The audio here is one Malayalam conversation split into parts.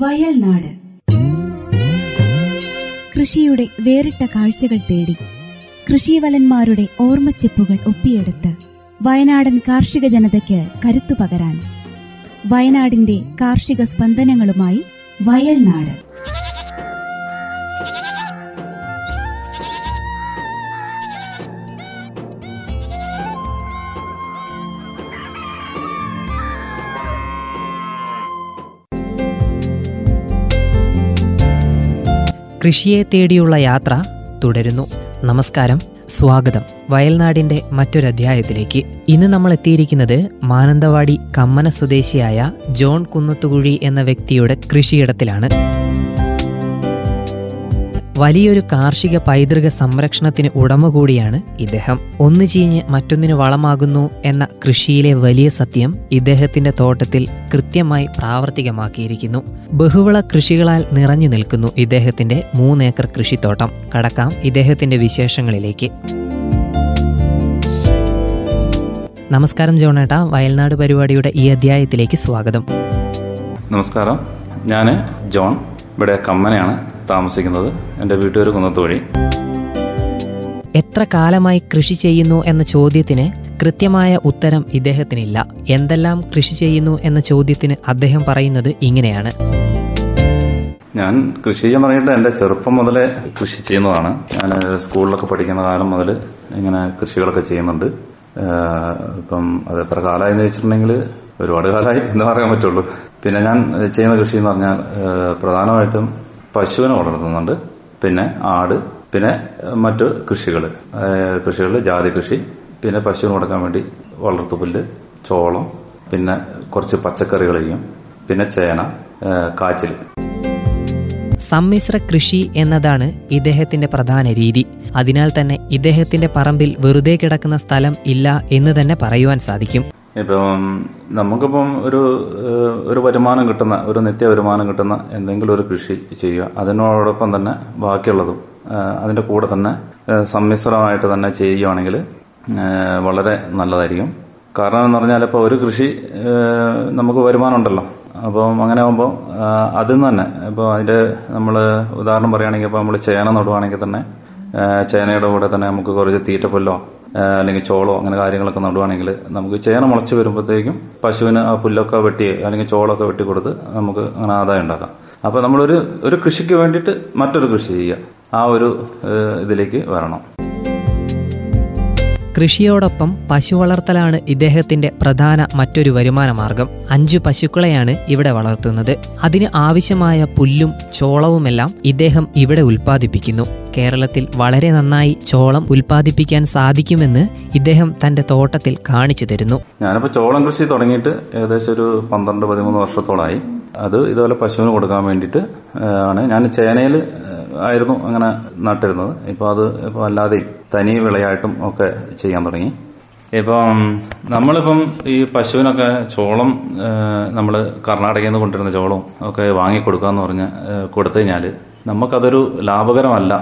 വയൽനാട് കൃഷിയുടെ വേറിട്ട കാഴ്ചകൾ തേടി കൃഷിവലന്മാരുടെ ഓർമ്മച്ചെപ്പുകൾ ഒപ്പിയെടുത്ത് വയനാടൻ കാർഷിക ജനതയ്ക്ക് കരുത്തു പകരാൻ വയനാടിന്റെ കാർഷിക സ്പന്ദനങ്ങളുമായി വയൽനാട് കൃഷിയെ തേടിയുള്ള യാത്ര തുടരുന്നു. നമസ്കാരം. സ്വാഗതം. വയൽനാടിന്റെ മറ്റൊരധ്യായത്തിലേക്ക് ഇന്ന് നമ്മൾ എത്തിയിരിക്കുന്നത് മാനന്തവാടി കമ്മന സ്വദേശിയായ ജോൺ കുന്നത്തുകുഴി എന്ന വ്യക്തിയുടെ കൃഷിയിടത്തിലാണ്. വലിയൊരു കാർഷിക പൈതൃക സംരക്ഷണത്തിന് ഉടമ കൂടിയാണ് ഇദ്ദേഹം. ഒന്ന് ചീഞ്ഞ് മറ്റൊന്നിന് വളമാകുന്നു എന്ന കൃഷിയിലെ വലിയ സത്യം ഇദ്ദേഹത്തിന്റെ തോട്ടത്തിൽ കൃത്യമായി പ്രാവർത്തികമാക്കിയിരിക്കുന്നു. ബഹുവിള കൃഷികളാൽ നിറഞ്ഞു നിൽക്കുന്നു ഇദ്ദേഹത്തിന്റെ മൂന്നേക്കർ കൃഷിത്തോട്ടം. കടക്കാം ഇദ്ദേഹത്തിന്റെ വിശേഷങ്ങളിലേക്ക്. നമസ്കാരം ജോണേട്ട വയൽനാട് പരിപാടിയുടെ ഈ അധ്യായത്തിലേക്ക് സ്വാഗതം. നമസ്കാരം. ഞാൻ ജോൺ ഇവിടെ കമ്മനയാണ്. താമസിക്കുന്നത് എന്റെ വീട്ടുകാർ കുന്നത്ത് വഴി. എത്ര കാലമായി കൃഷി ചെയ്യുന്നു എന്ന ചോദ്യത്തിന് കൃത്യമായ ഉത്തരം ഇദ്ദേഹത്തിനില്ല. എന്തെല്ലാം കൃഷി ചെയ്യുന്നു എന്ന ചോദ്യത്തിന് അദ്ദേഹം പറയുന്നത് ഇങ്ങനെയാണ്. ഞാൻ കൃഷി ചെയ്യാൻ പറഞ്ഞിട്ട് എന്റെ ചെറുപ്പം മുതലേ കൃഷി ചെയ്യുന്നതാണ്. ഞാൻ സ്കൂളിലൊക്കെ പഠിക്കുന്ന കാലം മുതൽ ഇങ്ങനെ കൃഷികളൊക്കെ ചെയ്യുന്നുണ്ട്. ഇപ്പം അത് എത്ര കാലമായി എന്ന് വെച്ചിട്ടുണ്ടെങ്കിൽ ഒരുപാട് കാലമായി എന്ന് പറയാൻ പറ്റുള്ളൂ. പിന്നെ ഞാൻ ചെയ്യുന്ന കൃഷി എന്ന് പറഞ്ഞാൽ പ്രധാനമായിട്ടും പശുവിനെ വളർത്തുന്നുണ്ട് പിന്നെ ആട് പിന്നെ മറ്റു കൃഷികൾ കൃഷികൾ ജാതി കൃഷി പിന്നെ പശുവിന് കൊടുക്കാൻ വേണ്ടി വളർത്തുപുല്ല് ചോളം പിന്നെ കുറച്ച് പച്ചക്കറികൾ ചെയ്യും. പിന്നെ ചേന കാച്ചിൽ സമ്മിശ്ര കൃഷി എന്നതാണ് ഇദ്ദേഹത്തിന്റെ പ്രധാന രീതി. അതിനാൽ തന്നെ ഇദ്ദേഹത്തിന്റെ പറമ്പിൽ വെറുതെ കിടക്കുന്ന സ്ഥലം ഇല്ല എന്ന് തന്നെ പറയുവാൻ സാധിക്കും. ഇപ്പം നമുക്കിപ്പം ഒരു ഒരു വരുമാനം കിട്ടുന്ന ഒരു നിത്യ വരുമാനം കിട്ടുന്ന എന്തെങ്കിലും ഒരു കൃഷി ചെയ്യുക അതിനോടൊപ്പം തന്നെ ബാക്കിയുള്ളതും അതിന്റെ കൂടെ തന്നെ സമ്മിശ്രമായിട്ട് തന്നെ ചെയ്യുകയാണെങ്കിൽ വളരെ നല്ലതായിരിക്കും. കാരണം എന്ന് പറഞ്ഞാൽ ഇപ്പോൾ ഒരു കൃഷി നമുക്ക് വരുമാനം ഉണ്ടല്ലോ. അപ്പം അങ്ങനെ ആകുമ്പോൾ അതിൽ നിന്ന് തന്നെ ഇപ്പോൾ അതിന്റെ നമ്മൾ ഉദാഹരണം പറയുകയാണെങ്കിൽ ഇപ്പോൾ നമ്മൾ ചേന നടുവാണെങ്കിൽ തന്നെ ചേനയുടെ കൂടെ തന്നെ നമുക്ക് കുറച്ച് തീറ്റപ്പുല്ലോ അല്ലെങ്കിൽ ചോളോ അങ്ങനെ കാര്യങ്ങളൊക്കെ നടുവാണെങ്കിൽ നമുക്ക് ചേന മുളച്ച് വരുമ്പോഴത്തേക്കും പശുവിന് ആ പുല്ലൊക്കെ വെട്ടി അല്ലെങ്കിൽ ചോളൊക്കെ വെട്ടി കൊടുത്ത് നമുക്ക് അങ്ങനെ ആദായം ഉണ്ടാക്കാം. അപ്പോൾ നമ്മളൊരു ഒരു കൃഷിക്ക് വേണ്ടിയിട്ട് മറ്റൊരു കൃഷി ചെയ്യുക. ആ ഒരു ഇതിലേക്ക് വരണം. കൃഷിയോടൊപ്പം പശു വളർത്തലാണ് ഇദ്ദേഹത്തിന്റെ പ്രധാന മറ്റൊരു വരുമാന മാർഗം. അഞ്ചു പശുക്കളെയാണ് ഇവിടെ വളർത്തുന്നത്. അതിന് ആവശ്യമായ പുല്ലും ചോളവുമെല്ലാം ഇദ്ദേഹം ഇവിടെ ഉൽപ്പാദിപ്പിക്കുന്നു. കേരളത്തിൽ വളരെ നന്നായി ചോളം ഉൽപ്പാദിപ്പിക്കാൻ സാധിക്കുമെന്ന് ഇദ്ദേഹം തന്റെ തോട്ടത്തിൽ കാണിച്ചു തരുന്നു. ഞാനിപ്പോൾ ചോളം കൃഷി തുടങ്ങിയിട്ട് ഏകദേശം ഒരു പന്ത്രണ്ട് പതിമൂന്ന് വർഷത്തോളമായി അത് ഇതുപോലെ പശുവിന് കൊടുക്കാൻ വേണ്ടിയിട്ട് ആണ്. ഞാൻ ചേനയിൽ ആയിരുന്നു അങ്ങനെ നട്ടിരുന്നത്. ഇപ്പോൾ അത് ഇപ്പോൾ അല്ലാതെയും തനി വിളയായിട്ടും ഒക്കെ ചെയ്യാൻ തുടങ്ങി. ഇപ്പം നമ്മളിപ്പം ഈ പശുവിനൊക്കെ ചോളം നമ്മൾ കർണാടകയിൽ നിന്ന് കൊണ്ടുവരുന്ന ചോളവും ഒക്കെ വാങ്ങിക്കൊടുക്കാന്ന് പറഞ്ഞ് കൊടുത്തു കഴിഞ്ഞാൽ നമുക്കതൊരു ലാഭകരമല്ല.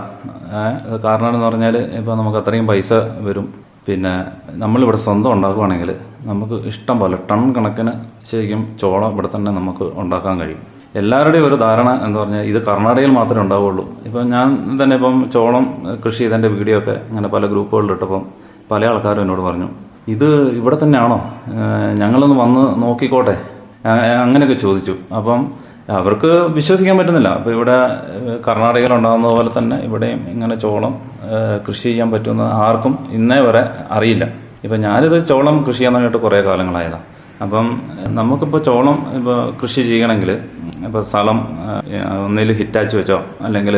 കാരണം എന്ന് പറഞ്ഞാൽ ഇപ്പം നമുക്ക് അത്രയും പൈസ വരും. പിന്നെ നമ്മളിവിടെ സ്വന്തം ഉണ്ടാക്കുവാണെങ്കിൽ നമുക്ക് ഇഷ്ടം പോലെ ടൺ കണക്കിന് ശരിക്കും ചോളം ഇവിടെ തന്നെ നമുക്ക് ഉണ്ടാക്കാൻ കഴിയും. എല്ലാവരുടെയും ഒരു ധാരണ എന്ന് പറഞ്ഞാൽ ഇത് കർണാടകയിൽ മാത്രമേ ഉണ്ടാവുള്ളൂ. ഇപ്പം ഞാൻ തന്നെ ഇപ്പം ചോളം കൃഷി ചെയ്തതിന്റെ വീഡിയോ ഒക്കെ അങ്ങനെ പല ഗ്രൂപ്പുകളിലിട്ടപ്പം പല ആൾക്കാരും എന്നോട് പറഞ്ഞു ഇത് ഇവിടെ തന്നെയാണോ? ഞങ്ങളൊന്ന് വന്ന് നോക്കിക്കോട്ടെ. അങ്ങനെയൊക്കെ ചോദിച്ചു. അപ്പം അവർക്ക് വിശ്വസിക്കാൻ പറ്റുന്നില്ല. അപ്പം ഇവിടെ കർണാടകയിൽ ഉണ്ടാകുന്ന പോലെ തന്നെ ഇവിടെയും ഇങ്ങനെ ചോളം കൃഷി ചെയ്യാൻ പറ്റുന്ന ആർക്കും ഇന്നേ വരെ അറിയില്ല. ഇപ്പം ഞാനിത് ചോളം കൃഷി ചെയ്യാൻ തുടങ്ങിയിട്ട് കുറേ കാലങ്ങളായതാണ് അപ്പം നമുക്കിപ്പോൾ നമുക്കിപ്പോ ചോളം ഇപ്പോൾ കൃഷി ചെയ്യണമെങ്കിൽ ഇപ്പൊ സ്ഥലം ഒന്നിൽ ഹിറ്റാച്ച് വെച്ചോ അല്ലെങ്കിൽ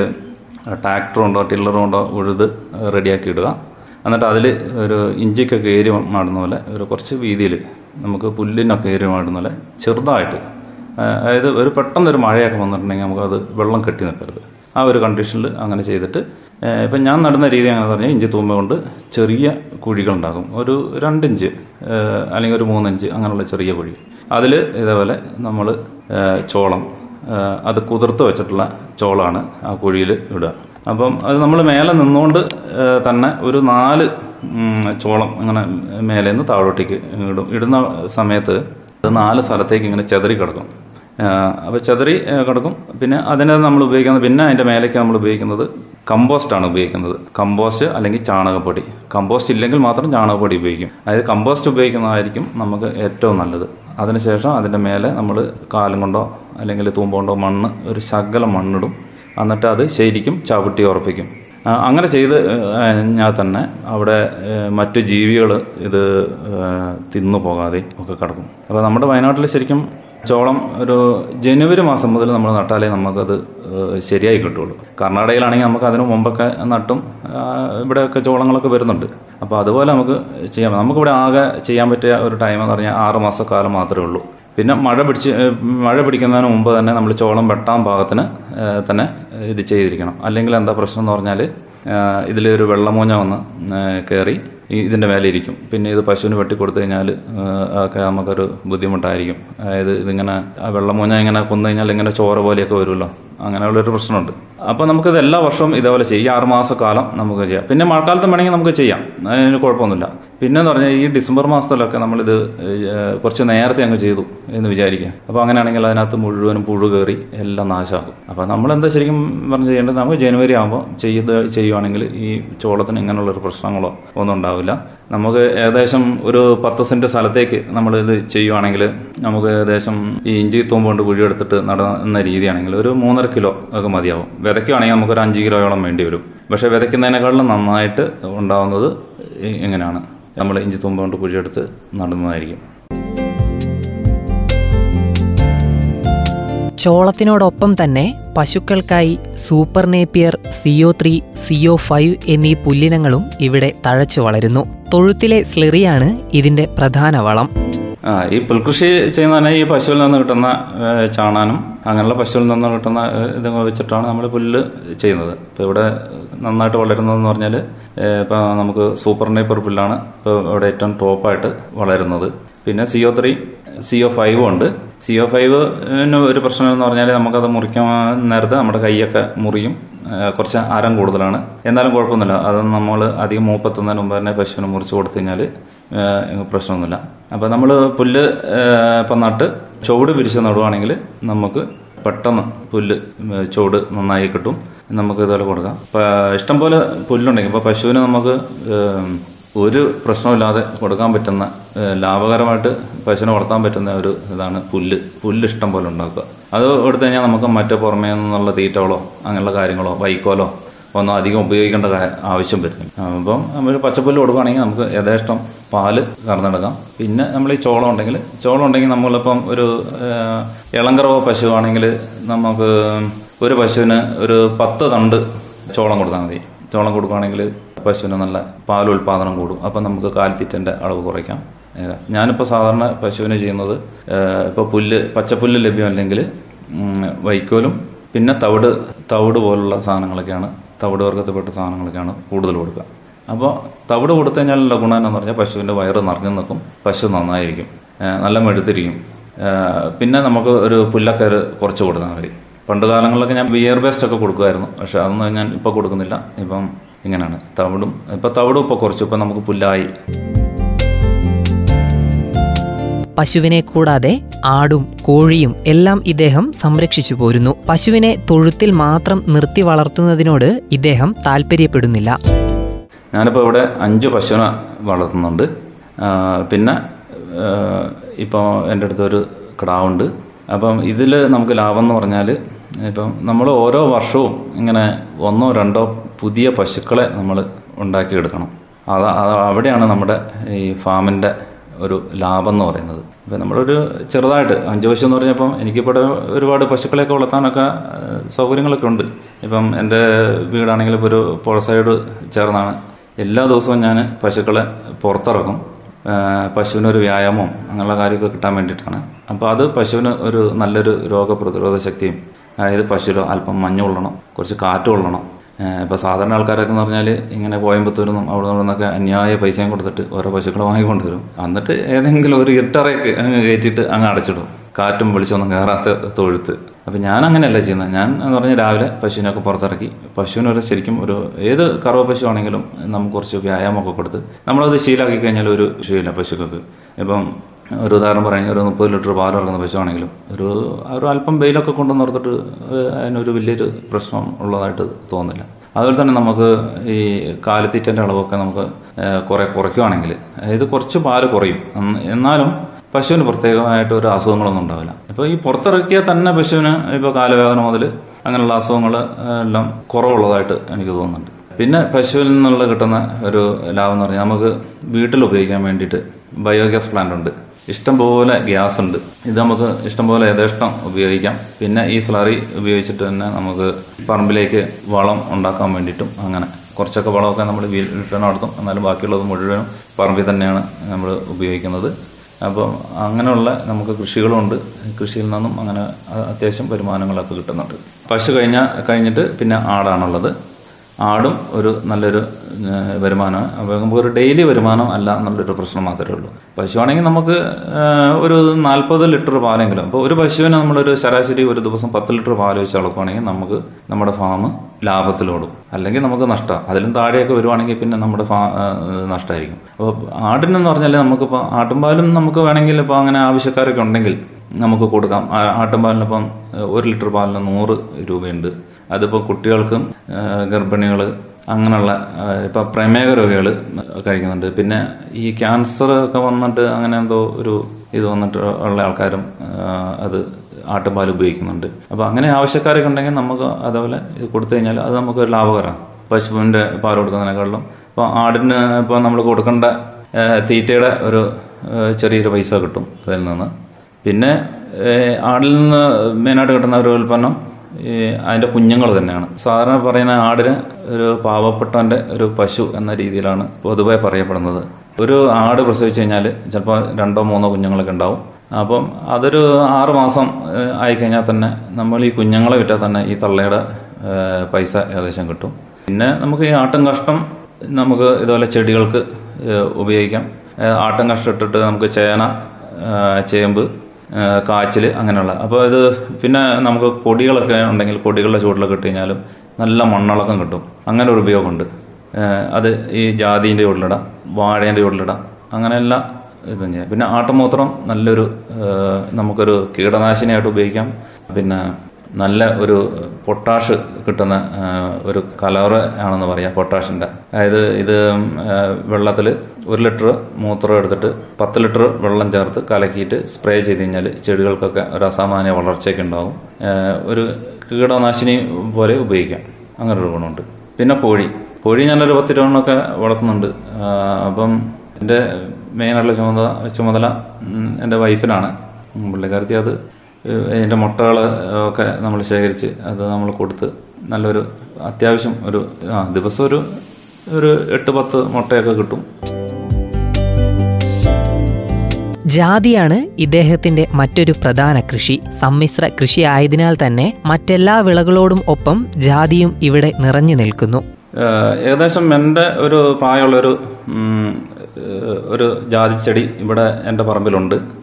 ടില്ലർ ഉണ്ടോ ഉഴുത് റെഡിയാക്കി ഇടുക. എന്നിട്ട് അതിൽ ഒരു ഇഞ്ചിക്കൊക്കെ ഏരി മാടുന്ന പോലെ ഒരു കുറച്ച് വീതിയിൽ നമുക്ക് പുല്ലിനൊക്കെ ഏരി മാടുന്ന പോലെ ചെറുതായിട്ട് അതായത് ഒരു പെട്ടെന്ന് ഒരു മഴയൊക്കെ വന്നിട്ടുണ്ടെങ്കിൽ നമുക്കത് വെള്ളം കെട്ടി നിൽക്കരുത്. ആ ഒരു കണ്ടീഷനിൽ അങ്ങനെ ചെയ്തിട്ട് ഇപ്പം ഞാൻ നടുന്ന രീതി അങ്ങനെ പറഞ്ഞാൽ ഇഞ്ചി തൂമ്പ കൊണ്ട് ചെറിയ കുഴികളുണ്ടാകും ഒരു രണ്ടിഞ്ച് അല്ലെങ്കിൽ ഒരു മൂന്നിഞ്ച് അങ്ങനെയുള്ള ചെറിയ കുഴി. അതിൽ ഇതേപോലെ നമ്മൾ ചോളം. അത് കുതിർത്ത് വെച്ചിട്ടുള്ള ചോളമാണ് ആ കുഴിയിൽ ഇടുക. അപ്പം അത് നമ്മൾ മേലെ നിന്നുകൊണ്ട് തന്നെ ഒരു നാല് ചോളം അങ്ങനെ മേലെ നിന്ന് താഴോട്ടേക്ക് ഇടും. ഇടുന്ന സമയത്ത് അത് നാല് സ്ഥലത്തേക്ക് ഇങ്ങനെ ചെതറി കിടക്കും. അപ്പോൾ ചെതറി കിടക്കും. പിന്നെ അതിനെ നമ്മൾ ഉപയോഗിക്കുന്നത് പിന്നെ അതിന്റെ മേലേക്ക് നമ്മൾ ഉപയോഗിക്കുന്നത് കമ്പോസ്റ്റാണ് ഉപയോഗിക്കുന്നത്. കമ്പോസ്റ്റ് അല്ലെങ്കിൽ ചാണകപ്പൊടി. കമ്പോസ്റ്റ് ഇല്ലെങ്കിൽ മാത്രം ചാണകപ്പൊടി ഉപയോഗിക്കും. അതായത് കമ്പോസ്റ്റ് ഉപയോഗിക്കുന്നതായിരിക്കും നമുക്ക് ഏറ്റവും നല്ലത്. അതിനുശേഷം അതിന്റെ മേലെ നമ്മൾ കാലം കൊണ്ടോ അല്ലെങ്കിൽ തൂമ്പ കൊണ്ടോ മണ്ണ് ഒരു ശകലം മണ്ണിടും. എന്നിട്ട് അത് ശരിക്കും ചവിട്ടി ഉറപ്പിക്കും. അങ്ങനെ ചെയ്ത് കഴിഞ്ഞാൽ തന്നെ അവിടെ മറ്റു ജീവികൾ ഇത് തിന്നു പോകാതെ ഒക്കെ കിടക്കും. അപ്പോൾ നമ്മുടെ വയനാട്ടിൽ ശരിക്കും ചോളം ഒരു ജനുവരി മാസം മുതൽ നമ്മൾ നട്ടാലേ നമുക്കത് ശരിയായി കിട്ടുള്ളൂ. കർണാടകയിലാണെങ്കിൽ നമുക്ക് അതിനു മുമ്പൊക്കെ നട്ടും ഇവിടെയൊക്കെ ചോളങ്ങളൊക്കെ വരുന്നുണ്ട്. അപ്പോൾ അതുപോലെ നമുക്ക് ചെയ്യാം. നമുക്കിവിടെ ആകെ ചെയ്യാൻ പറ്റിയ ഒരു ടൈം എന്ന് പറഞ്ഞാൽ ആറ് മാസക്കാലം മാത്രമേ ഉള്ളൂ. പിന്നെ മഴ പിടിച്ച് മഴ പിടിക്കുന്നതിന് മുമ്പ് തന്നെ നമ്മൾ ചോളം വെട്ടാൻ പാകത്തിന് തന്നെ ഇത് ചെയ്തിരിക്കണം. അല്ലെങ്കിൽ എന്താ പ്രശ്നം എന്ന് പറഞ്ഞാൽ ഇതിലൊരു വെള്ളമൂഞ്ഞ വന്ന് കയറി ഇതിന്റെ മേലെ ഇരിക്കും പിന്നെ ഇത് പശുവിന് വെട്ടിക്കൊടുത്തു കഴിഞ്ഞാൽ ഒക്കെ നമുക്കൊരു ബുദ്ധിമുട്ടായിരിക്കും. അതായത് ഇതിങ്ങനെ വെള്ളമൂഞ്ഞ ഇങ്ങനെ കൊന്നു കഴിഞ്ഞാൽ ഇങ്ങനെ ചോര പോലെയൊക്കെ വരുമല്ലോ. അങ്ങനെയുള്ളൊരു പ്രശ്നമുണ്ട്. അപ്പോൾ നമുക്കിത് എല്ലാ വർഷവും ഇതേപോലെ ചെയ്യാം. ആറുമാസക്കാലം നമുക്ക് ചെയ്യാം. പിന്നെ മഴക്കാലത്തും വേണമെങ്കിൽ നമുക്ക് ചെയ്യാം. അതിന് കുഴപ്പമൊന്നുമില്ല. പിന്നെ എന്ന് പറഞ്ഞാൽ ഈ ഡിസംബർ മാസത്തിലൊക്കെ നമ്മളിത് കുറച്ച് നേരത്തെ അങ്ങ് ചെയ്തു എന്ന് വിചാരിക്കുക അപ്പോൾ അങ്ങനെയാണെങ്കിൽ അതിനകത്ത് മുഴുവനും പുഴു കയറി എല്ലാം നാശമാകും അപ്പോൾ നമ്മൾ എന്താ ശരിക്കും പറഞ്ഞു ചെയ്യേണ്ടത്? നമുക്ക് ജനുവരി ആകുമ്പോൾ ചെയ്ത് ചെയ്യുവാണെങ്കിൽ ഈ ചോളത്തിന് ഇങ്ങനെയുള്ളൊരു പ്രശ്നങ്ങളോ ഒന്നും ഉണ്ടാവില്ല. നമുക്ക് ഏകദേശം ഒരു പത്ത് സെന്റ് സ്ഥലത്തേക്ക് നമ്മൾ ഇത് ചെയ്യുവാണെങ്കിൽ നമുക്ക് ഏകദേശം ഈ ഇഞ്ചി തൂമ്പ് കൊണ്ട് കുഴിയെടുത്തിട്ട് നടന്ന രീതിയാണെങ്കിൽ ഒരു മൂന്നര കിലോ ഒക്കെ മതിയാവും. വിതയ്ക്കുവാണെങ്കിൽ നമുക്കൊരു അഞ്ച് കിലോയോളം വേണ്ടി വരും. പക്ഷെ വിതയ്ക്കുന്നതിനേക്കാളും നന്നായിട്ട് ഉണ്ടാവുന്നത് ഇങ്ങനെയാണ്. നമ്മൾ ഇഞ്ചി തുമ്പ കൊണ്ട് കുഴിയെടുത്ത് നടുന്നതായിരിക്കും. ചോളത്തിനോടൊപ്പം തന്നെ പശുക്കൾക്കായി super napier CO three CO five എന്നീ പുല്ലിനങ്ങളും ഇവിടെ തഴച്ചു വളരുന്നു. തൊഴുത്തിലെ സ്ലെറിയാണ് ഇതിന്റെ പ്രധാന വളം. ഈ പുൽകൃഷി ചെയ്യുന്ന ഈ പശുവിൽ നിന്ന് കിട്ടുന്ന ചാണാനും അങ്ങനെയുള്ള പശുവിൽ നിന്ന് കിട്ടുന്ന ഇത് വെച്ചിട്ടാണ് നമ്മൾ പുല്ല് ചെയ്യുന്നത്. ഇപ്പോൾ ഇവിടെ നന്നായിട്ട് വളരുന്നതെന്ന് പറഞ്ഞാൽ ഇപ്പോൾ നമുക്ക് സൂപ്പർ നൈപ്പർ പുല്ലാണ് ഇപ്പോൾ ഇവിടെ ഏറ്റവും ടോപ്പായിട്ട് വളരുന്നത്. പിന്നെ C O three C O ഫൈവും ഉണ്ട്. സി ഒ ഫൈവ് ഒരു പ്രശ്നം എന്ന് പറഞ്ഞാൽ നമുക്കത് മുറിക്കാൻ നേരത്തെ നമ്മുടെ കൈയൊക്കെ മുറിയും കുറച്ച് ആരം കൂടുതലാണ്. എന്നാലും കുഴപ്പമൊന്നുമില്ല. അത് നമ്മൾ അധികം മൂപ്പത്തുന്നതിന് മുമ്പ് തന്നെ പശുവിന് മുറിച്ച് കൊടുത്തു കഴിഞ്ഞാൽ പ്രശ്നമൊന്നുമില്ല. അപ്പോൾ നമ്മൾ പുല്ല് ഇപ്പം നട്ട് ചുവട് പിരിച്ച് നടുവാണെങ്കിൽ നമുക്ക് പെട്ടെന്ന് പുല്ല് ചുവട് നന്നായി കിട്ടും. നമുക്ക് ഇതുപോലെ കൊടുക്കാം. ഇഷ്ടം ഇഷ്ടംപോലെ പുല്ലുണ്ടെങ്കിൽ ഇപ്പോൾ പശുവിന് നമുക്ക് ഒരു പ്രശ്നമില്ലാതെ കൊടുക്കാൻ പറ്റുന്ന ലാഭകരമായിട്ട് പശുവിനെ വളർത്താൻ പറ്റുന്ന ഒരു ഇതാണ് പുല്ല്. പുല്ല് ഇഷ്ടം പോലെ ഉണ്ടാക്കുക. അത് എടുത്തു കഴിഞ്ഞാൽ നമുക്ക് മറ്റേ പുറമേ നിന്നുള്ള തീറ്റകളോ അങ്ങനെയുള്ള കാര്യങ്ങളോ വൈക്കോലോ ഒന്നും അധികം ഉപയോഗിക്കേണ്ട ആവശ്യം വരും. അപ്പം നമ്മൾ പച്ചപ്പുല്ല് കൊടുക്കുകയാണെങ്കിൽ നമുക്ക് യഥേഷ്ടം പാൽ കറന്നെടുക്കാം. പിന്നെ നമ്മൾ ഈ ചോളം ഉണ്ടെങ്കിൽ ചോളം ഉണ്ടെങ്കിൽ നമ്മളിപ്പം ഒരു ഇളങ്കറവ പശു ആണെങ്കിൽ നമുക്ക് ഒരു പശുവിന് ഒരു പത്ത് തണ്ട് ചോളം കൊടുത്താൽ മതി. ചോളം കൊടുക്കുകയാണെങ്കിൽ പശുവിന് നല്ല പാൽ ഉൽപാദനം കൂടും. അപ്പം നമുക്ക് കാലിത്തീറ്റന്റെ അളവ് കുറയ്ക്കാം. ഞാനിപ്പോൾ സാധാരണ പശുവിന് ചെയ്യുന്നത് ഇപ്പോൾ പുല്ല് പച്ചപ്പുല്ല് ലഭ്യമല്ലെങ്കിൽ വൈക്കോലും പിന്നെ തവിട് തവിട് പോലുള്ള സാധനങ്ങളൊക്കെയാണ് തവിട് വർഗത്തിൽപ്പെട്ട സാധനങ്ങളൊക്കെയാണ് കൂടുതൽ കൊടുക്കുക. അപ്പോൾ തവിട് കൊടുത്തു കഴിഞ്ഞാലുള്ള ഗുണം എന്ന് പറഞ്ഞാൽ പശുവിന്റെ വയറ് നിറഞ്ഞു നിൽക്കും പശു നന്നായിരിക്കും നല്ല മെടുത്തിരിക്കും പിന്നെ നമുക്ക് ഒരു പുല്ലക്കയറ് കുറച്ച് കൊടുത്താൽ മതി. പണ്ട് കാലങ്ങളിലൊക്കെ ഞാൻ ബിയർ വേസ്റ്റ് ഒക്കെ കൊടുക്കുമായിരുന്നു പക്ഷെ അതൊന്നും ഞാൻ ഇപ്പോൾ കൊടുക്കുന്നില്ല. ഇപ്പം ഇങ്ങനെയാണ്. തവിടും ഇപ്പം തവിടും ഇപ്പോൾ കുറച്ച് ഇപ്പം നമുക്ക് പുല്ലായി. പശുവിനെ കൂടാതെ ആടും കോഴിയും എല്ലാം ഇദ്ദേഹം സംരക്ഷിച്ചു പോരുന്നു. പശുവിനെ തൊഴുത്തിൽ മാത്രം നിർത്തി വളർത്തുന്നതിനോട് ഇദ്ദേഹം താല്പര്യപ്പെടുന്നില്ല ഞാനിപ്പോൾ ഇവിടെ അഞ്ച് പശുവിനെ വളർത്തുന്നുണ്ട്. പിന്നെ ഇപ്പോൾ എന്റെ അടുത്തൊരു കിടാവുണ്ട്. അപ്പം ഇതിൽ നമുക്ക് ലാഭം എന്ന് പറഞ്ഞാൽ ഇപ്പം നമ്മൾ ഓരോ വർഷവും ഇങ്ങനെ ഒന്നോ രണ്ടോ പുതിയ പശുക്കളെ നമ്മൾ ഉണ്ടാക്കിയെടുക്കണം. അത് അവിടെയാണ് നമ്മുടെ ഈ ഫാമിന്റെ ഒരു ലാഭം എന്ന് പറയുന്നത്. ഇപ്പം നമ്മളൊരു ചെറുതായിട്ട് അഞ്ച് പശു എന്ന് പറഞ്ഞപ്പം എനിക്കിപ്പോൾ ഒരുപാട് പശുക്കളെയൊക്കെ വളർത്താനൊക്കെ സൗകര്യങ്ങളൊക്കെ ഉണ്ട്. ഇപ്പം എന്റെ വീടാണെങ്കിൽ ഇപ്പോൾ ഒരു പുഴ സൈഡ് ചേർന്നാണ്. എല്ലാ ദിവസവും ഞാൻ പശുക്കളെ പുറത്തിറക്കും. പശുവിനൊരു വ്യായാമവും അങ്ങനെയുള്ള കാര്യമൊക്കെ കിട്ടാൻ വേണ്ടിയിട്ടാണ്. അപ്പോൾ അത് പശുവിന് ഒരു നല്ലൊരു രോഗപ്രതിരോധ ശക്തിയും അതായത് പശുവിൽ അല്പം മഞ്ഞ് കൊള്ളണം കുറച്ച് കാറ്റ് കൊള്ളണം ഇപ്പോൾ സാധാരണ ആൾക്കാരൊക്കെ എന്ന് പറഞ്ഞാൽ ഇങ്ങനെ കോയമ്പത്തൂരിൽ നിന്നും അവിടെ നിന്നൊക്കെ അന്യായ പൈസയും കൊടുത്തിട്ട് ഓരോ പശുക്കളെ വാങ്ങിക്കൊണ്ട് വരും എന്നിട്ട് ഏതെങ്കിലും ഒരു ഇരട്ടറയൊക്കെ അങ്ങ് കയറ്റിയിട്ട് അങ്ങ് അടച്ചിടും. കാറ്റും വെളിച്ചൊന്നും കയറാത്ത തൊഴുത്ത്. അപ്പം ഞാൻ അങ്ങനെയല്ല ചെയ്യുന്നത്. ഞാൻ എന്ന് പറഞ്ഞാൽ രാവിലെ പശുവിനൊക്കെ പുറത്തിറക്കി. പശുവിനൊരു ശരിക്കും ഒരു ഏത് കറവ പശു ആണെങ്കിലും നമുക്ക് കുറച്ച് വ്യായാമമൊക്കെ കൊടുത്ത് നമ്മളത് ശീലമാക്കി കഴിഞ്ഞാൽ ഒരു ശീല പശുക്കൾക്ക്. ഇപ്പം ഒരു ഉദാഹരണം പറയുക ഒരു മുപ്പത് ലിറ്റർ പാൽ ഇറങ്ങുന്ന പശുവാണെങ്കിലും ഒരു ഒരു അല്പം വെയിലൊക്കെ കൊണ്ടു നിർത്തിട്ട് അതിനൊരു വലിയൊരു പ്രശ്നം ഉള്ളതായിട്ട് തോന്നില്ല അതുപോലെ തന്നെ നമുക്ക് ഈ കാലിത്തീറ്റന്റെ അളവൊക്കെ നമുക്ക് കുറെ കുറയ്ക്കുവാണെങ്കിൽ ഇത് കുറച്ച് പാൽ കുറയും. എന്നാലും പശുവിന് പ്രത്യേകമായിട്ട് ഒരു അസുഖങ്ങളൊന്നും ഉണ്ടാവില്ല. ഇപ്പോൾ ഈ പുറത്തിറക്കിയാൽ തന്നെ പശുവിന് ഇപ്പോൾ കാലവേദന മുതൽ അങ്ങനെയുള്ള അസുഖങ്ങൾ എല്ലാം കുറവുള്ളതായിട്ട് എനിക്ക് തോന്നുന്നുണ്ട്. പിന്നെ പശുവിൽ നിന്നുള്ള കിട്ടുന്ന ഒരു ലാഭം എന്ന് പറഞ്ഞാൽ നമുക്ക് വീട്ടിൽ ഉപയോഗിക്കാൻ വേണ്ടിയിട്ട് ബയോഗ്യാസ് പ്ലാന്റ് ഉണ്ട്. ഇഷ്ടംപോലെ ഗ്യാസ് ഉണ്ട് ഇത് നമുക്ക് ഇഷ്ടംപോലെ യഥേഷ്ടം ഉപയോഗിക്കാം. പിന്നെ ഈ സ്ലറി ഉപയോഗിച്ചിട്ട് തന്നെ നമുക്ക് പറമ്പിലേക്ക് വളം ഉണ്ടാക്കാൻ വേണ്ടിയിട്ടും അങ്ങനെ കുറച്ചൊക്കെ വളമൊക്കെ നമ്മൾ വീട്ടിൽ നടത്തും. എന്നാലും ബാക്കിയുള്ളത് മുഴുവനും പറമ്പിൽ തന്നെയാണ് നമ്മൾ ഉപയോഗിക്കുന്നത്. അപ്പം അങ്ങനെയുള്ള നമുക്ക് കൃഷികളുണ്ട്. കൃഷിയിൽ നിന്നും അങ്ങനെ അത്യാവശ്യം വരുമാനങ്ങളൊക്കെ കിട്ടുന്നുണ്ട്. പശു കഴിഞ്ഞ കഴിഞ്ഞിട്ട് പിന്നെ ആടാണുള്ളത്. ആടും ഒരു നല്ലൊരു വരുമാനമാണ്. അപ്പോൾ നമുക്കൊരു ഡെയിലി വരുമാനം അല്ല എന്നുള്ളൊരു പ്രശ്നം മാത്രമേ ഉള്ളൂ. പശുവാണെങ്കിൽ നമുക്ക് ഒരു നാൽപ്പത് ലിറ്റർ പാലെങ്കിലും അപ്പോൾ ഒരു പശുവിന് നമ്മളൊരു ശരാശരി ഒരു ദിവസം പത്ത് ലിറ്റർ പാൽ വെച്ച് അളക്കുവാണെങ്കിൽ നമുക്ക് നമ്മുടെ ഫാം ലാഭത്തിലോടും. അല്ലെങ്കിൽ നമുക്ക് നഷ്ടം. അതിലും താഴെയൊക്കെ വരുവാണെങ്കിൽ പിന്നെ നമ്മുടെ ഫാ നഷ്ടമായിരിക്കും. അപ്പോൾ ആടിനെന്ന് പറഞ്ഞാൽ നമുക്കിപ്പോൾ ആട്ടുംപാലും നമുക്ക് വേണമെങ്കിൽ ഇപ്പോൾ അങ്ങനെ ആവശ്യക്കാരൊക്കെ ഉണ്ടെങ്കിൽ നമുക്ക് കൊടുക്കാം. ആട്ടുംപാലിനിപ്പം ഒരു ലിറ്റർ പാലിന് നൂറ് രൂപയുണ്ട്. അതിപ്പോൾ കുട്ടികൾക്കും ഗർഭിണികൾ അങ്ങനെയുള്ള ഇപ്പം പ്രമേഹ രോഗികൾ കഴിക്കുന്നുണ്ട്. പിന്നെ ഈ ക്യാൻസർ ഒക്കെ വന്നിട്ട് അങ്ങനെ എന്തോ ഒരു ഇത് വന്നിട്ട് ഉള്ള ആൾക്കാരും അത് ആട്ടുംപാൽ ഉപയോഗിക്കുന്നുണ്ട്. അപ്പോൾ അങ്ങനെ ആവശ്യക്കാരൊക്കെ ഉണ്ടെങ്കിൽ നമുക്ക് അതേപോലെ ഇത് കൊടുത്തു കഴിഞ്ഞാൽ അത് നമുക്ക് ഒരു ലാഭകരമാണ് പശുവിന്റെ പാൽ കൊടുക്കുന്നതിനേക്കാളും. ഇപ്പോൾ ആടിന് ഇപ്പോൾ നമ്മൾ കൊടുക്കേണ്ട തീറ്റയുടെ ഒരു ചെറിയൊരു പൈസ കിട്ടും അതിൽ നിന്ന്. പിന്നെ ആടിൽ നിന്ന് മെയിനായിട്ട് കിട്ടുന്ന ഒരു ഉൽപ്പന്നം ഈ അതിന്റെ കുഞ്ഞുങ്ങൾ തന്നെയാണ്. സാധാരണ പറയുന്ന ആടിന് ഒരു പാവപ്പെട്ടവന്റെ ഒരു പശു എന്ന രീതിയിലാണ് പൊതുവെ പറയപ്പെടുന്നത്. ഒരു ആട് പ്രസവിച്ചു കഴിഞ്ഞാൽ ചിലപ്പോൾ രണ്ടോ മൂന്നോ കുഞ്ഞുങ്ങളൊക്കെ ഉണ്ടാവും. അപ്പം അതൊരു ആറ് മാസം ആയിക്കഴിഞ്ഞാൽ തന്നെ നമ്മൾ ഈ കുഞ്ഞുങ്ങളെ വിറ്റാൽ തന്നെ ഈ തള്ളയുടെ പൈസ ഏകദേശം കിട്ടും. പിന്നെ നമുക്ക് ഈ ആട്ടും കഷ്ടം നമുക്ക് ഇതുപോലെ ചെടികൾക്ക് ഉപയോഗിക്കാം. ആട്ടും കഷ്ടം ഇട്ടിട്ട് നമുക്ക് ചേന ചേമ്പ് കാച്ചിൽ അങ്ങനെയുള്ള. അപ്പോൾ ഇത് പിന്നെ നമുക്ക് കൊടികളൊക്കെ ഉണ്ടെങ്കിൽ കൊടികളുടെ ചുവട്ടിലൊക്കെ ഇട്ട് കഴിഞ്ഞാലും നല്ല മണ്ണിളക്കം കിട്ടും. അങ്ങനെ ഒരു ഉപയോഗമുണ്ട്. അത് ഈ ജാതിന്റെ ഉള്ളിടാം വാഴേന്റെ ഉള്ളിടാം അങ്ങനെയെല്ലാം ഇതും ചെയ്യാം പിന്നെ ആട്ടുമൂത്രം നല്ലൊരു നമുക്കൊരു കീടനാശിനിയായിട്ട് ഉപയോഗിക്കാം. പിന്നെ നല്ല ഒരു പൊട്ടാഷ് കിട്ടുന്ന ഒരു കലവറ ആണെന്ന് പറയാം പൊട്ടാഷിന്റെ. അതായത് ഇത് വെള്ളത്തിൽ ഒരു ലിറ്റർ മൂത്രം എടുത്തിട്ട് പത്ത് ലിറ്റർ വെള്ളം ചേർത്ത് കലക്കിയിട്ട് സ്പ്രേ ചെയ്ത് കഴിഞ്ഞാൽ ചെടികൾക്കൊക്കെ ഒരു അസാമാന്യ വളർച്ചയൊക്കെ ഉണ്ടാവും. ഒരു കീടനാശിനി പോലെ ഉപയോഗിക്കാം. അങ്ങനെ ഒരു ഗുണമുണ്ട്. പിന്നെ കോഴി. കോഴി ഞാനൊരു പത്ത് രൂപണൊക്കെ വളർത്തുന്നുണ്ട്. അപ്പം എന്റെ മെയിനായിട്ടുള്ള ചുമതല ചുമതല എന്റെ വൈഫിനാണ് പുള്ളിക്കാരത്തി അത് അതിന്റെ മുട്ടകൾ ഒക്കെ നമ്മൾ ശേഖരിച്ച് അത് നമ്മൾ കൊടുത്ത് നല്ലൊരു അത്യാവശ്യം ഒരു ആ ദിവസം ഒരു ഒരു എട്ട് പത്ത് മുട്ടയൊക്കെ കിട്ടും. ജാതിയാണ് ഇദ്ദേഹത്തിന്റെ മറ്റൊരു പ്രധാന കൃഷി. സമ്മിശ്ര കൃഷി ആയതിനാൽ തന്നെ മറ്റെല്ലാ വിളകളോടും ഒപ്പം ജാതിയും ഇവിടെ നിറഞ്ഞു നിൽക്കുന്നു. ഏകദേശം എന്റെ ഒരു പ്രായമുള്ളൊരു ഒരു ജാതി ചെടി ഇവിടെ എന്റെ പറമ്പിലുണ്ട്.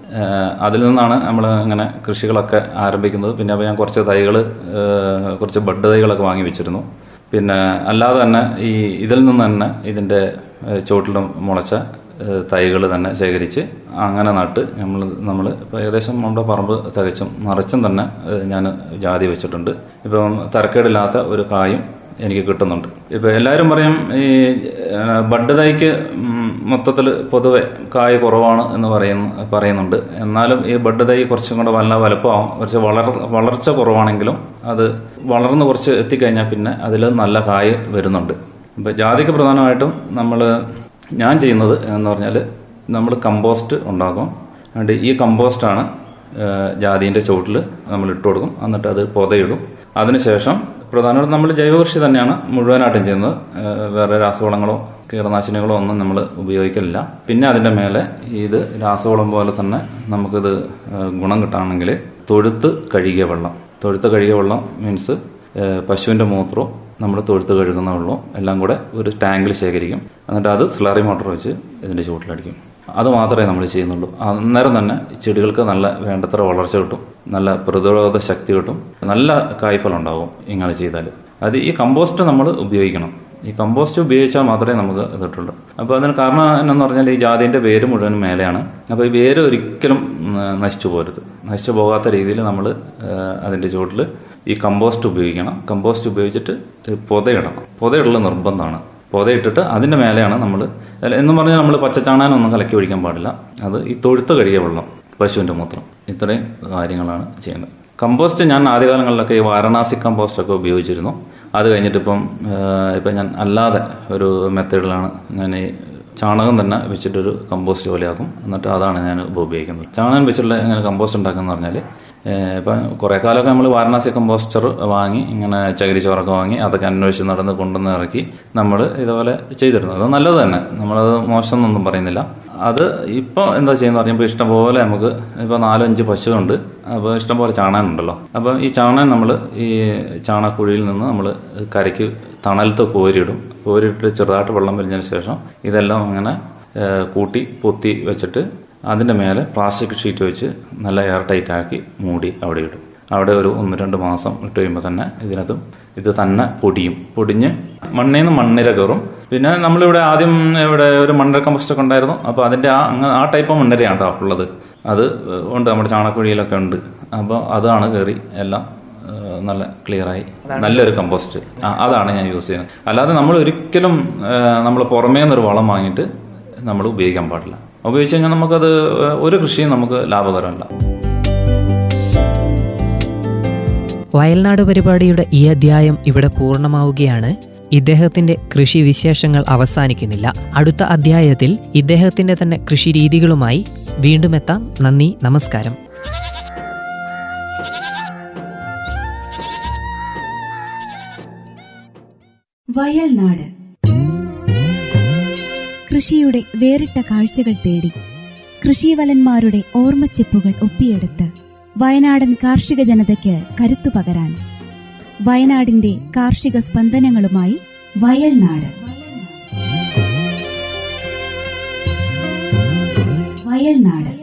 അതിൽ നിന്നാണ് നമ്മൾ അങ്ങനെ കൃഷികളൊക്കെ ആരംഭിക്കുന്നത്. പിന്നെ അപ്പോൾ ഞാൻ കുറച്ച് തൈകൾ കുറച്ച് ബഡ് തൈകളൊക്കെ വാങ്ങി വെച്ചിരുന്നു. പിന്നെ അല്ലാതെ തന്നെ ഈ ഇതിൽ നിന്ന് തന്നെ ഇതിന്റെ ചുവട്ടിലും മുളച്ച തൈകൾ തന്നെ ശേഖരിച്ച് അങ്ങനെ നട്ട് നമ്മൾ നമ്മൾ ഇപ്പോൾ ഏകദേശം നമ്മുടെ പറമ്പ് തികച്ചും നിറച്ചും തന്നെ ഞാൻ ജാതി വെച്ചിട്ടുണ്ട്. ഇപ്പം തരക്കേടില്ലാത്ത ഒരു കായും എനിക്ക് കിട്ടുന്നുണ്ട്. ഇപ്പോൾ എല്ലാവരും പറയും ഈ ബഡ് തൈക്ക് മൊത്തത്തിൽ പൊതുവെ കായ കുറവാണ് എന്ന് പറയുന്ന പറയുന്നുണ്ട്. എന്നാലും ഈ ബഡ് തൈ കുറച്ചും കൂടെ വല്ല വലുപ്പമാവും. കുറച്ച് വളർ വളർച്ച കുറവാണെങ്കിലും അത് വളർന്ന് കുറച്ച് എത്തിക്കഴിഞ്ഞാൽ പിന്നെ അതിൽ നല്ല കായ വരുന്നുണ്ട്. അപ്പം ജാതിക്ക് പ്രധാനമായിട്ടും നമ്മൾ ഞാൻ ചെയ്യുന്നത് എന്ന് പറഞ്ഞാൽ നമ്മൾ കമ്പോസ്റ്റ് ഉണ്ടാക്കും. അതുകൊണ്ട് ഈ കമ്പോസ്റ്റാണ് ജാതിന്റെ ചുവട്ടിൽ നമ്മൾ ഇട്ട് കൊടുക്കും. എന്നിട്ട് അത് പൊതയിടും. അതിനുശേഷം പ്രധാനമായിട്ടും നമ്മൾ ജൈവകൃഷി തന്നെയാണ് മുഴുവനായിട്ടും ചെയ്യുന്നത്. വേറെ രാസവളങ്ങളോ കീടനാശിനികളോ ഒന്നും നമ്മൾ ഉപയോഗിക്കലില്ല. പിന്നെ അതിന്റെ മേലെ ഇത് രാസവളം പോലെ തന്നെ നമുക്കിത് ഗുണം കിട്ടുകയാണെങ്കിൽ തൊഴുത്ത് കഴുകിയ വെള്ളം. തൊഴുത്ത് കഴുകിയ വെള്ളം മീൻസ് പശുവിന്റെ മൂത്രവും നമ്മൾ തൊഴുത്ത് കഴുകുന്ന വെള്ളവും എല്ലാം കൂടെ ഒരു ടാങ്കിൽ ശേഖരിക്കും. എന്നിട്ട് അത് സ്ലറി മോട്ടർ വെച്ച് ഇതിന്റെ ചുവട്ടിലടിക്കും. അത് മാത്രമേ നമ്മൾ ചെയ്യുന്നുള്ളൂ. അന്നേരം തന്നെ ചെടികൾക്ക് നല്ല വേണ്ടത്ര വളർച്ച കിട്ടും. നല്ല പ്രതിരോധ ശക്തി കിട്ടും. നല്ല കായ്ഫലം ഉണ്ടാവും ഇങ്ങനെ ചെയ്താൽ അത് ഈ കമ്പോസ്റ്റ് നമ്മൾ ഉപയോഗിക്കണം. ഈ കമ്പോസ്റ്റ് ഉപയോഗിച്ചാൽ മാത്രമേ നമുക്ക് ഇതിട്ടുള്ളൂ അപ്പോൾ അതിന് കാരണം എന്നു പറഞ്ഞാൽ ഈ ജാതിന്റെ വേര് മുഴുവൻ മേലെയാണ്. അപ്പോൾ ഈ വേര് ഒരിക്കലും നശിച്ചു പോരുത്. നശിച്ചു പോകാത്ത രീതിയിൽ നമ്മൾ അതിന്റെ ചുവട്ടിൽ ഈ കമ്പോസ്റ്റ് ഉപയോഗിക്കണം. കമ്പോസ്റ്റ് ഉപയോഗിച്ചിട്ട് പുതയിടണം. പൊതയിടൽ നിർബന്ധമാണ്. പുതയിട്ടിട്ട് അതിന്റെ മേലെയാണ് നമ്മൾ എന്ന് പറഞ്ഞാൽ നമ്മൾ പച്ചച്ചാണാനൊന്നും കലക്കി ഒഴിക്കാൻ പാടില്ല. അത് ഈ തൊഴുത്ത് കഴുകിയ വെള്ളം പശുവിന്റെ മൂത്രം. ഇത്രയും കാര്യങ്ങളാണ് ചെയ്യുന്നത് കമ്പോസ്റ്റ് ഞാൻ ആദ്യകാലങ്ങളിലൊക്കെ ഈ വാരണാസി കമ്പോസ്റ്റൊക്കെ ഉപയോഗിച്ചിരുന്നു. അത് കഴിഞ്ഞിട്ടിപ്പം ഇപ്പം ഞാൻ അല്ലാതെ ഒരു മെത്തേഡിലാണ് ഞാൻ ഈ ചാണകം തന്നെ വെച്ചിട്ടൊരു കമ്പോസ്റ്റ് പോലെയാക്കും എന്നിട്ട് അതാണ് ഞാൻ ഉപയോഗിക്കുന്നത്. ചാണകം വെച്ചിട്ടുള്ള ഇങ്ങനെ കമ്പോസ്റ്റ് ഉണ്ടാക്കുന്നത് പറഞ്ഞാൽ ഇപ്പം കുറേ കാലമൊക്കെ നമ്മൾ വാരണാസി കമ്പോസ്റ്റർ വാങ്ങി ഇങ്ങനെ ചകിരി ചോറൊക്കെ വാങ്ങി അതൊക്കെ അന്വേഷിച്ച് നടന്ന് കൊണ്ടുവന്ന് ഇറക്കി നമ്മൾ ഇതുപോലെ ചെയ്തിരുന്നു അത് നല്ലത് തന്നെ. നമ്മളത് മോശം എന്നൊന്നും പറയുന്നില്ല. അത് ഇപ്പോൾ എന്താ ചെയ്യുന്നത് പറയുമ്പോൾ ഇഷ്ടംപോലെ നമുക്ക് ഇപ്പോൾ നാലഞ്ച് പശുവുണ്ട്. അപ്പോൾ ഇഷ്ടംപോലെ ചാണകം ഉണ്ടല്ലോ. അപ്പോൾ ഈ ചാണകം നമ്മൾ ഈ ചാണകക്കുഴിയിൽ നിന്ന് നമ്മൾ കരയ്ക്ക് തണലത്ത് കോരിയിടും. കോരിയിട്ട് ചെറുതായിട്ട് വെള്ളം വലിഞ്ഞതിന് ശേഷം ഇതെല്ലാം അങ്ങനെ കൂട്ടി പൊത്തി വെച്ചിട്ട് അതിന്റെ മേലെ പ്ലാസ്റ്റിക് ഷീറ്റ് വെച്ച് നല്ല എയർ ടൈറ്റ് ആക്കി മൂടി അവിടെ ഇടും. അവിടെ ഒരു ഒന്ന് രണ്ട് മാസം ഇട്ട് കഴിയുമ്പോൾ തന്നെ ഇതിനകത്തും ഇത് തന്നെ പൊടിയും. പൊടിഞ്ഞ് മണ്ണിൽ നിന്ന് മണ്ണിര കയറും. പിന്നെ നമ്മളിവിടെ ആദ്യം ഇവിടെ ഒരു മണ്ണർ കമ്പോസ്റ്റ് ഒക്കെ ഉണ്ടായിരുന്നു. അപ്പോൾ അതിന്റെ ആ അങ്ങനെ ആ ടൈപ്പ് മണ്ണരയാണ് കേട്ടോ ഉള്ളത്. അത് ഉണ്ട്. നമ്മുടെ ചാണകക്കുഴിയിലൊക്കെ ഉണ്ട്. അപ്പോൾ അതാണ് കയറി എല്ലാം നല്ല ക്ലിയറായി നല്ലൊരു കമ്പോസ്റ്റ് ആ അതാണ് ഞാൻ യൂസ് ചെയ്യുന്നത്. അല്ലാതെ നമ്മൾ ഒരിക്കലും നമ്മൾ പുറമേ നിന്നൊരു വളം വാങ്ങിയിട്ട് നമ്മൾ ഉപയോഗിക്കാൻ പാടില്ല. ഉപയോഗിച്ച് കഴിഞ്ഞാൽ നമുക്കത് ഒരു കൃഷിയും നമുക്ക് ലാഭകരമല്ല. വയൽനാട് പരിപാടിയുടെ ഈ അധ്യായം ഇവിടെ പൂർണമാവുകയാണ്. ഇദ്ദേഹത്തിന്റെ കൃഷി വിശേഷങ്ങൾ അവസാനിക്കുന്നില്ല. അടുത്ത അധ്യായത്തിൽ ഇദ്ദേഹത്തിന്റെ തന്നെ കൃഷി രീതികളുമായി വീണ്ടും എത്താം. നന്ദി നമസ്കാരം. വയൽനാട്. കൃഷിയുടെ വേറിട്ട കാഴ്ചകൾ തേടി കൃഷിവലന്മാരുടെ ഓർമ്മച്ചെപ്പുകൾ ഒപ്പിയെടുത്ത് വയനാടൻ കാർഷിക ജനതയ്ക്ക് കരുത്തു പകരാൻ വയനാടിന്റെ കാർഷിക സ്പന്ദനങ്ങളുമായി വയൽനാട്. വയൽനാട്.